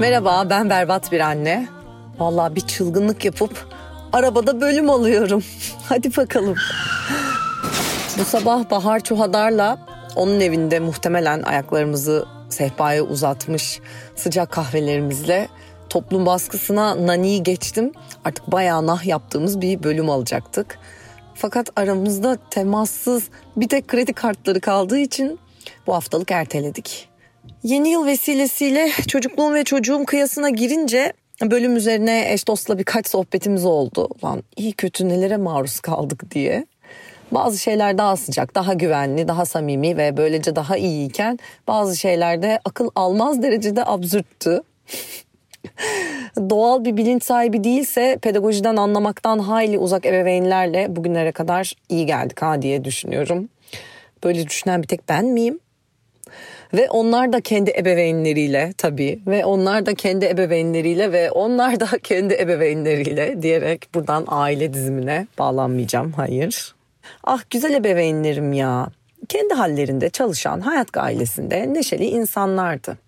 Merhaba ben berbat bir anne. Vallahi bir çılgınlık yapıp arabada bölüm alıyorum. Hadi bakalım. Bu sabah Bahar Çuhadar'la onun evinde muhtemelen ayaklarımızı sehpaya uzatmış sıcak kahvelerimizle toplum baskısına naniyi geçtim. Artık bayağı nah yaptığımız bir bölüm alacaktık. Fakat aramızda temassız bir tek kredi kartları kaldığı için bu haftalık erteledik. Yeni yıl vesilesiyle çocukluğum ve çocuğum kıyasına girince bölüm üzerine eş dostla birkaç sohbetimiz oldu. Lan iyi kötü nelere maruz kaldık diye. Bazı şeyler daha sıcak, daha güvenli, daha samimi ve böylece daha iyiyken bazı şeylerde akıl almaz derecede absürttü. Doğal bir bilinç sahibi değilse pedagojiden anlamaktan hayli uzak ebeveynlerle bugünlere kadar iyi geldik ha diye düşünüyorum. Böyle düşünen bir tek ben miyim? Ve onlar da kendi ebeveynleriyle tabii ve onlar da kendi ebeveynleriyle ve onlar da kendi ebeveynleriyle diyerek buradan aile dizimine bağlanmayacağım. Hayır. Ah güzel ebeveynlerim ya. Kendi hallerinde çalışan hayat ailesinde neşeli insanlardı.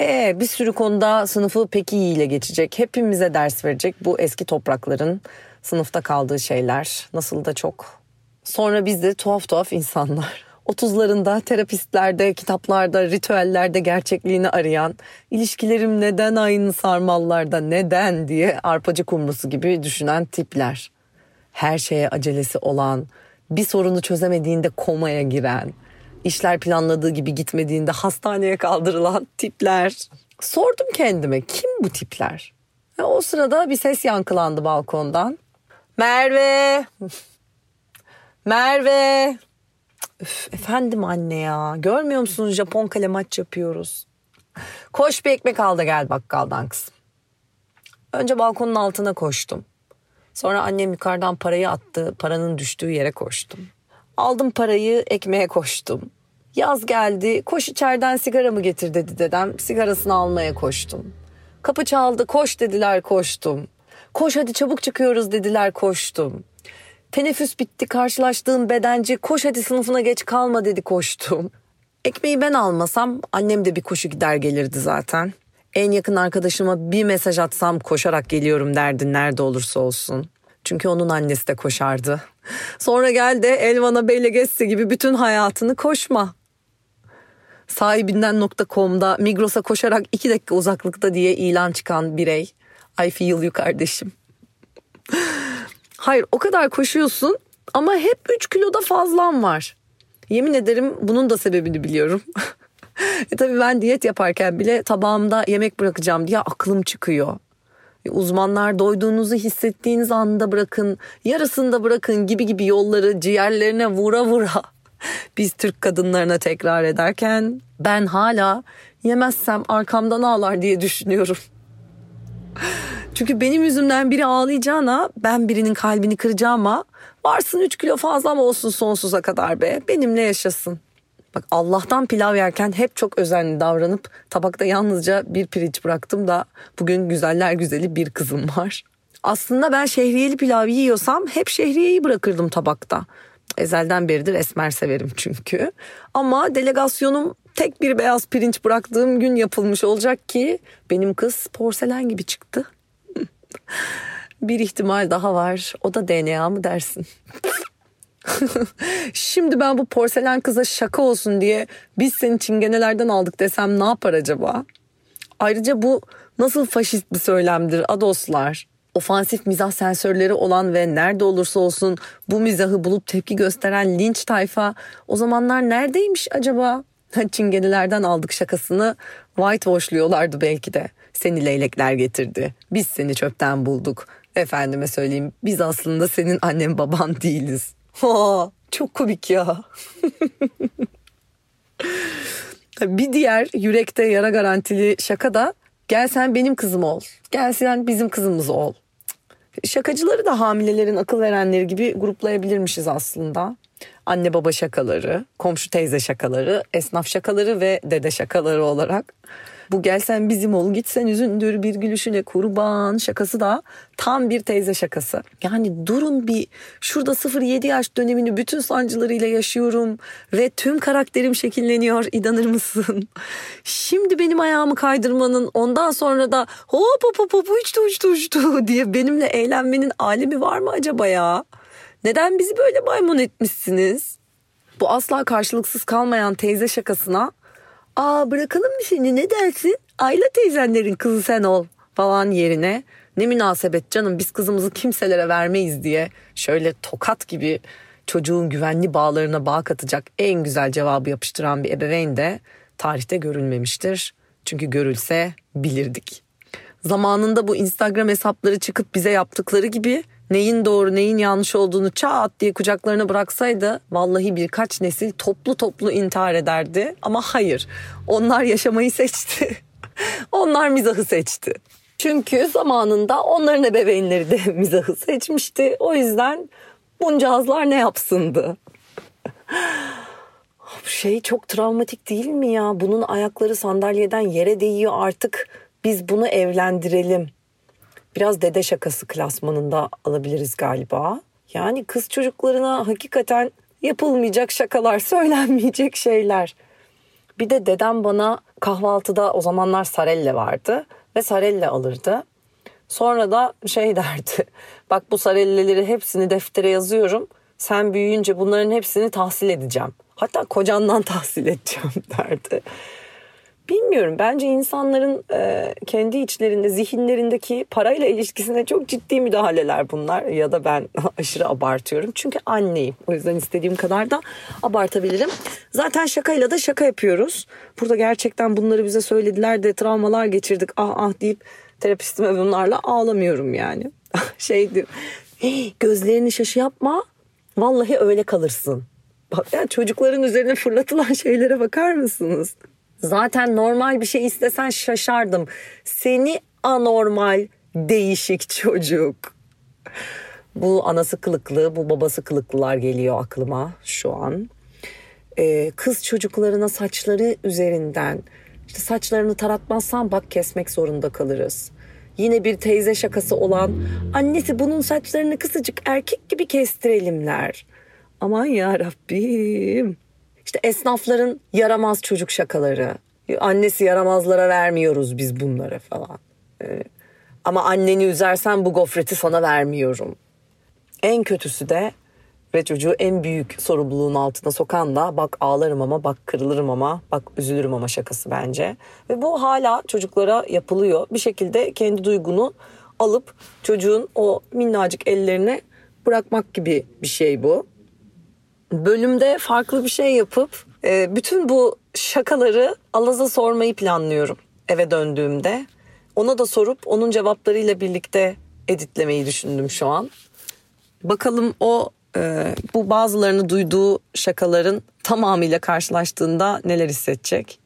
Ee, bir sürü konuda sınıfı pek iyi ile geçecek, hepimize ders verecek bu eski toprakların sınıfta kaldığı şeyler nasıl da çok. Sonra biz de tuhaf tuhaf insanlar. 30'larında terapistlerde, kitaplarda, ritüellerde gerçekliğini arayan, ilişkilerim neden aynı sarmallarda, neden diye arpacı kumrusu gibi düşünen tipler. Her şeye acelesi olan, bir sorunu çözemediğinde komaya giren, işler planladığı gibi gitmediğinde hastaneye kaldırılan tipler. Sordum kendime kim bu tipler? Ve o sırada bir ses yankılandı balkondan. Merve! Merve! Üf, efendim anne ya. Görmüyor musunuz Japon kale maç yapıyoruz. Koş bir ekmek al da gel bakkaldan kızım. Önce balkonun altına koştum. Sonra annem yukarıdan parayı attı. Paranın düştüğü yere koştum. Aldım parayı ekmeğe koştum. Yaz geldi koş içeriden sigara mı getir dedi dedem. Sigarasını almaya koştum. Kapı çaldı koş dediler koştum. Koş hadi çabuk çıkıyoruz dediler koştum. Teneffüs bitti karşılaştığım bedenci koş hadi sınıfına geç kalma dedi koştum. Ekmeği ben almasam annem de bir koşu gider gelirdi zaten. En yakın arkadaşıma bir mesaj atsam koşarak geliyorum derdi nerede olursa olsun. Çünkü onun annesi de koşardı. Sonra gel de Elvana Beyle geçse gibi bütün hayatını koşma. Sahibinden.com'da Migros'a koşarak iki dakika uzaklıkta diye ilan çıkan birey. I feel you kardeşim. Hayır o kadar koşuyorsun ama hep 3 kiloda fazlan var. Yemin ederim bunun da sebebini biliyorum. e tabii ben diyet yaparken bile tabağımda yemek bırakacağım diye aklım çıkıyor. E uzmanlar doyduğunuzu hissettiğiniz anda bırakın, yarısında bırakın gibi gibi yolları ciğerlerine vura vura. Biz Türk kadınlarına tekrar ederken ben hala yemezsem arkamdan ağlar diye düşünüyorum. Çünkü benim yüzümden biri ağlayacağına ben birinin kalbini kıracağıma varsın 3 kilo fazla mı olsun sonsuza kadar be benimle yaşasın. Bak Allah'tan pilav yerken hep çok özenli davranıp tabakta yalnızca bir pirinç bıraktım da bugün güzeller güzeli bir kızım var. Aslında ben şehriyeli pilav yiyorsam hep şehriyeyi bırakırdım tabakta. Ezelden beridir esmer severim çünkü. Ama delegasyonum tek bir beyaz pirinç bıraktığım gün yapılmış olacak ki benim kız porselen gibi çıktı. Bir ihtimal daha var. O da DNA mı dersin? Şimdi ben bu porselen kıza şaka olsun diye biz seni çingenelerden aldık desem ne yapar acaba? Ayrıca bu nasıl faşist bir söylemdir adoslar? Ofansif mizah sensörleri olan ve nerede olursa olsun bu mizahı bulup tepki gösteren linç tayfa o zamanlar neredeymiş acaba? Çingenelerden aldık şakasını whitewashluyorlardı belki de. Seni leylekler getirdi. Biz seni çöpten bulduk. Efendime söyleyeyim biz aslında senin annen baban değiliz. Ha, çok komik ya. bir diğer yürekte yara garantili şaka da gel sen benim kızım ol. Gel sen bizim kızımız ol. Şakacıları da hamilelerin akıl verenleri gibi gruplayabilirmişiz aslında. Anne baba şakaları, komşu teyze şakaları, esnaf şakaları ve dede şakaları olarak. Bu gelsen bizim ol gitsen üzündür bir gülüşüne kurban şakası da tam bir teyze şakası. Yani durun bir şurada 0-7 yaş dönemini bütün sancılarıyla yaşıyorum ve tüm karakterim şekilleniyor inanır mısın? Şimdi benim ayağımı kaydırmanın ondan sonra da hop hop hop hop uçtu uçtu uçtu diye benimle eğlenmenin alemi var mı acaba ya? Neden bizi böyle maymun etmişsiniz? Bu asla karşılıksız kalmayan teyze şakasına ''Aa bırakalım mı seni ne dersin? Ayla teyzenlerin kızı sen ol.'' falan yerine ne münasebet canım biz kızımızı kimselere vermeyiz diye şöyle tokat gibi çocuğun güvenli bağlarına bağ katacak en güzel cevabı yapıştıran bir ebeveyn de tarihte görülmemiştir. Çünkü görülse bilirdik. Zamanında bu Instagram hesapları çıkıp bize yaptıkları gibi neyin doğru neyin yanlış olduğunu çat diye kucaklarına bıraksaydı vallahi birkaç nesil toplu toplu intihar ederdi. Ama hayır onlar yaşamayı seçti. onlar mizahı seçti. Çünkü zamanında onların ebeveynleri de mizahı seçmişti. O yüzden buncağızlar ne yapsındı? şey çok travmatik değil mi ya? Bunun ayakları sandalyeden yere değiyor artık. Biz bunu evlendirelim biraz dede şakası klasmanında alabiliriz galiba. Yani kız çocuklarına hakikaten yapılmayacak şakalar, söylenmeyecek şeyler. Bir de dedem bana kahvaltıda o zamanlar sarelle vardı ve sarelle alırdı. Sonra da şey derdi. Bak bu sarelleleri hepsini deftere yazıyorum. Sen büyüyünce bunların hepsini tahsil edeceğim. Hatta kocandan tahsil edeceğim derdi. Bilmiyorum bence insanların e, kendi içlerinde zihinlerindeki parayla ilişkisine çok ciddi müdahaleler bunlar ya da ben aşırı abartıyorum çünkü anneyim o yüzden istediğim kadar da abartabilirim. Zaten şakayla da şaka yapıyoruz. Burada gerçekten bunları bize söylediler de travmalar geçirdik ah ah deyip terapistime bunlarla ağlamıyorum yani. şey diyor gözlerini şaşı yapma vallahi öyle kalırsın. Bak yani çocukların üzerine fırlatılan şeylere bakar mısınız? Zaten normal bir şey istesen şaşardım. Seni anormal, değişik çocuk. Bu anası kılıklı, bu babası kılıklılar geliyor aklıma şu an. Ee, kız çocuklarına saçları üzerinden işte saçlarını taratmazsan bak kesmek zorunda kalırız. Yine bir teyze şakası olan annesi bunun saçlarını kısacık erkek gibi kestirelimler. Aman ya Rabbim. İşte esnafların yaramaz çocuk şakaları. Annesi yaramazlara vermiyoruz biz bunları falan. Ee, ama anneni üzersen bu gofreti sana vermiyorum. En kötüsü de ve çocuğu en büyük sorumluluğun altına sokan da bak ağlarım ama bak kırılırım ama bak üzülürüm ama şakası bence. Ve bu hala çocuklara yapılıyor. Bir şekilde kendi duygunu alıp çocuğun o minnacık ellerine bırakmak gibi bir şey bu bölümde farklı bir şey yapıp e, bütün bu şakaları Alaz'a sormayı planlıyorum eve döndüğümde. Ona da sorup onun cevaplarıyla birlikte editlemeyi düşündüm şu an. Bakalım o e, bu bazılarını duyduğu şakaların tamamıyla karşılaştığında neler hissedecek?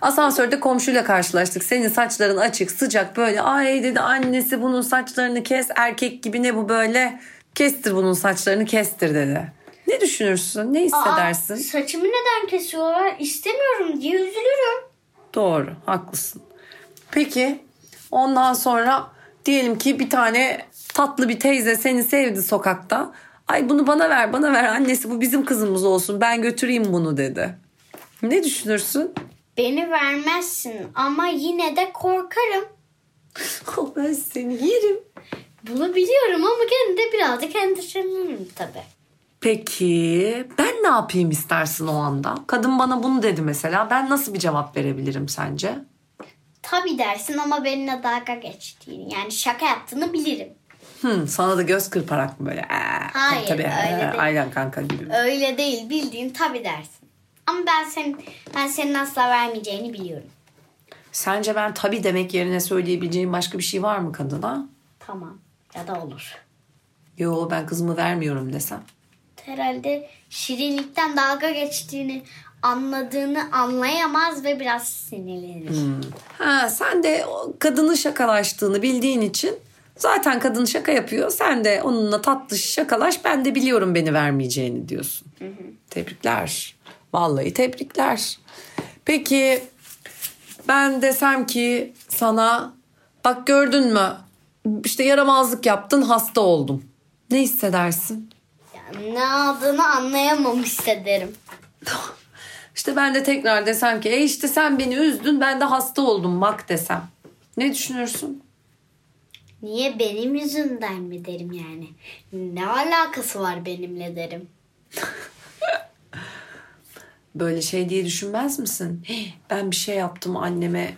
Asansörde komşuyla karşılaştık. Senin saçların açık, sıcak böyle. Ay dedi annesi bunun saçlarını kes. Erkek gibi ne bu böyle? Kestir bunun saçlarını kestir dedi. Ne düşünürsün? Ne hissedersin? Aa, saçımı neden kesiyorlar? İstemiyorum diye üzülürüm. Doğru, haklısın. Peki ondan sonra diyelim ki bir tane tatlı bir teyze seni sevdi sokakta. Ay bunu bana ver, bana ver annesi bu bizim kızımız olsun. Ben götüreyim bunu dedi. Ne düşünürsün? Beni vermezsin ama yine de korkarım. ben seni yerim. Bunu biliyorum ama gene de birazcık endişelenirim tabii. Peki ben ne yapayım istersin o anda? Kadın bana bunu dedi mesela. Ben nasıl bir cevap verebilirim sence? Tabii dersin ama benimle dalga geçtiğini yani şaka yaptığını bilirim. Hmm, sana da göz kırparak mı böyle? Ee, Hayır tabii, öyle ee, değil. Aynen kanka gibi. Öyle değil bildiğin tabii dersin. Ama ben senin, ben senin asla vermeyeceğini biliyorum. Sence ben tabii demek yerine söyleyebileceğim başka bir şey var mı kadına? Tamam ya da olur. Yo ben kızımı vermiyorum desem herhalde şirinlikten dalga geçtiğini anladığını anlayamaz ve biraz sinirlenir. Hmm. Ha, sen de kadının şakalaştığını bildiğin için zaten kadın şaka yapıyor. Sen de onunla tatlı şakalaş ben de biliyorum beni vermeyeceğini diyorsun. Hı hı. Tebrikler. Vallahi tebrikler. Peki ben desem ki sana bak gördün mü işte yaramazlık yaptın hasta oldum. Ne hissedersin? Ne aldığını anlayamamış hissederim. İşte ben de tekrar desem ki e işte sen beni üzdün ben de hasta oldum bak desem. Ne düşünürsün? Niye benim yüzümden mi derim yani? Ne alakası var benimle derim. Böyle şey diye düşünmez misin? "Hii, Ben bir şey yaptım anneme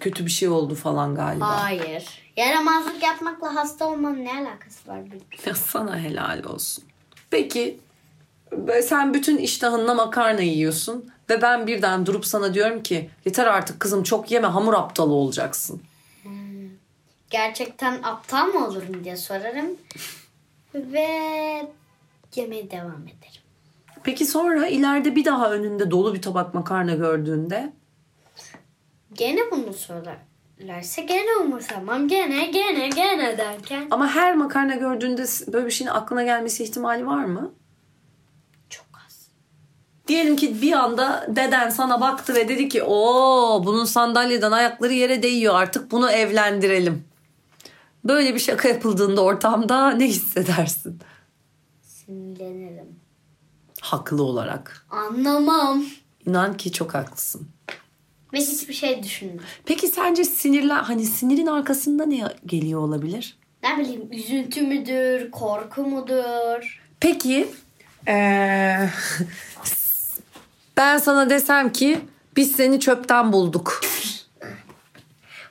kötü bir şey oldu falan galiba. Hayır. Yaramazlık yapmakla hasta olmanın ne alakası var? Ya sana helal olsun. Peki böyle sen bütün iştahınla makarna yiyorsun ve ben birden durup sana diyorum ki yeter artık kızım çok yeme hamur aptalı olacaksın. Gerçekten aptal mı olurum diye sorarım. Ve yemeye devam ederim. Peki sonra ileride bir daha önünde dolu bir tabak makarna gördüğünde Gene bunu söylerlerse gene umursamam. Gene gene gene derken. ama her makarna gördüğünde böyle bir şeyin aklına gelmesi ihtimali var mı? Çok az. Diyelim ki bir anda deden sana baktı ve dedi ki o bunun sandalyeden ayakları yere değiyor artık bunu evlendirelim. Böyle bir şaka yapıldığında ortamda ne hissedersin? Sinirlenirim. Haklı olarak. Anlamam. İnan ki çok haklısın. Ve hiçbir şey düşünmem. Peki sence sinirler hani sinirin arkasında ne geliyor olabilir? Ne bileyim üzüntü müdür, korku mudur? Peki eee, ben sana desem ki biz seni çöpten bulduk.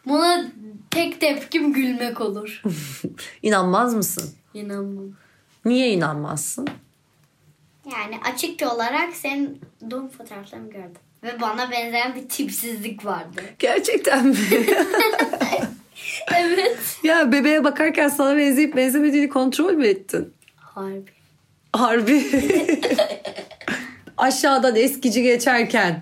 Buna tek tepkim gülmek olur. İnanmaz mısın? İnanmam. Niye inanmazsın? Yani açıkça olarak senin doğum fotoğraflarını gördüm. Ve bana benzeyen bir tipsizlik vardı. Gerçekten mi? evet. ya bebeğe bakarken sana benzeyip benzemediğini kontrol mü ettin? Harbi. Harbi. Aşağıdan eskici geçerken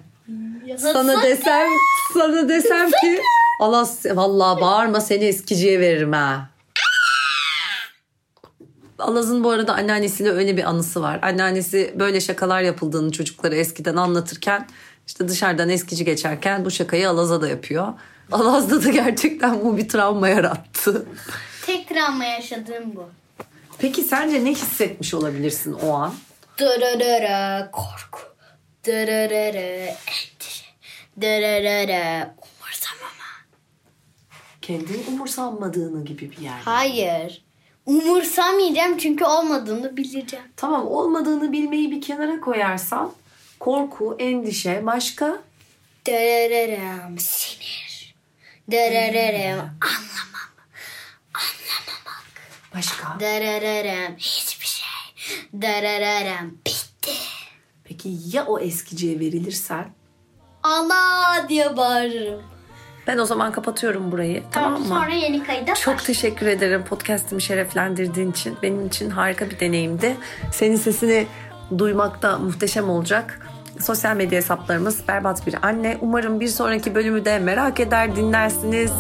sana desem sana desem ki Allah vallahi bağırma seni eskiciye veririm ha. Alaz'ın bu arada anneannesiyle öyle bir anısı var. Anneannesi böyle şakalar yapıldığını çocuklara eskiden anlatırken işte dışarıdan eskici geçerken bu şakayı Alaz'a da yapıyor. Alaz'da da gerçekten bu bir travma yarattı. Tek travma yaşadığım bu. Peki sence ne hissetmiş olabilirsin o an? Dırırırı korku. Dırırırı endişe. Dırırırı umursamama. Kendi umursanmadığını gibi bir yer. Hayır. Umursamayacağım çünkü olmadığını bileceğim. Tamam olmadığını bilmeyi bir kenara koyarsan korku, endişe, başka Dırırırım sinir. Dırırırım anlamam. Anlamamak. başka. Dırırırım hiçbir şey. Dırırırım bitti. Peki ya o eskiciye verilirsen? Allah diye bağırırım. Ben o zaman kapatıyorum burayı. Tamam, mı? Sonra yeni kayıda Çok teşekkür ederim podcast'imi şereflendirdiğin için. Benim için harika bir deneyimdi. Senin sesini duymak da muhteşem olacak. Sosyal medya hesaplarımız Berbat Bir Anne. Umarım bir sonraki bölümü de merak eder dinlersiniz.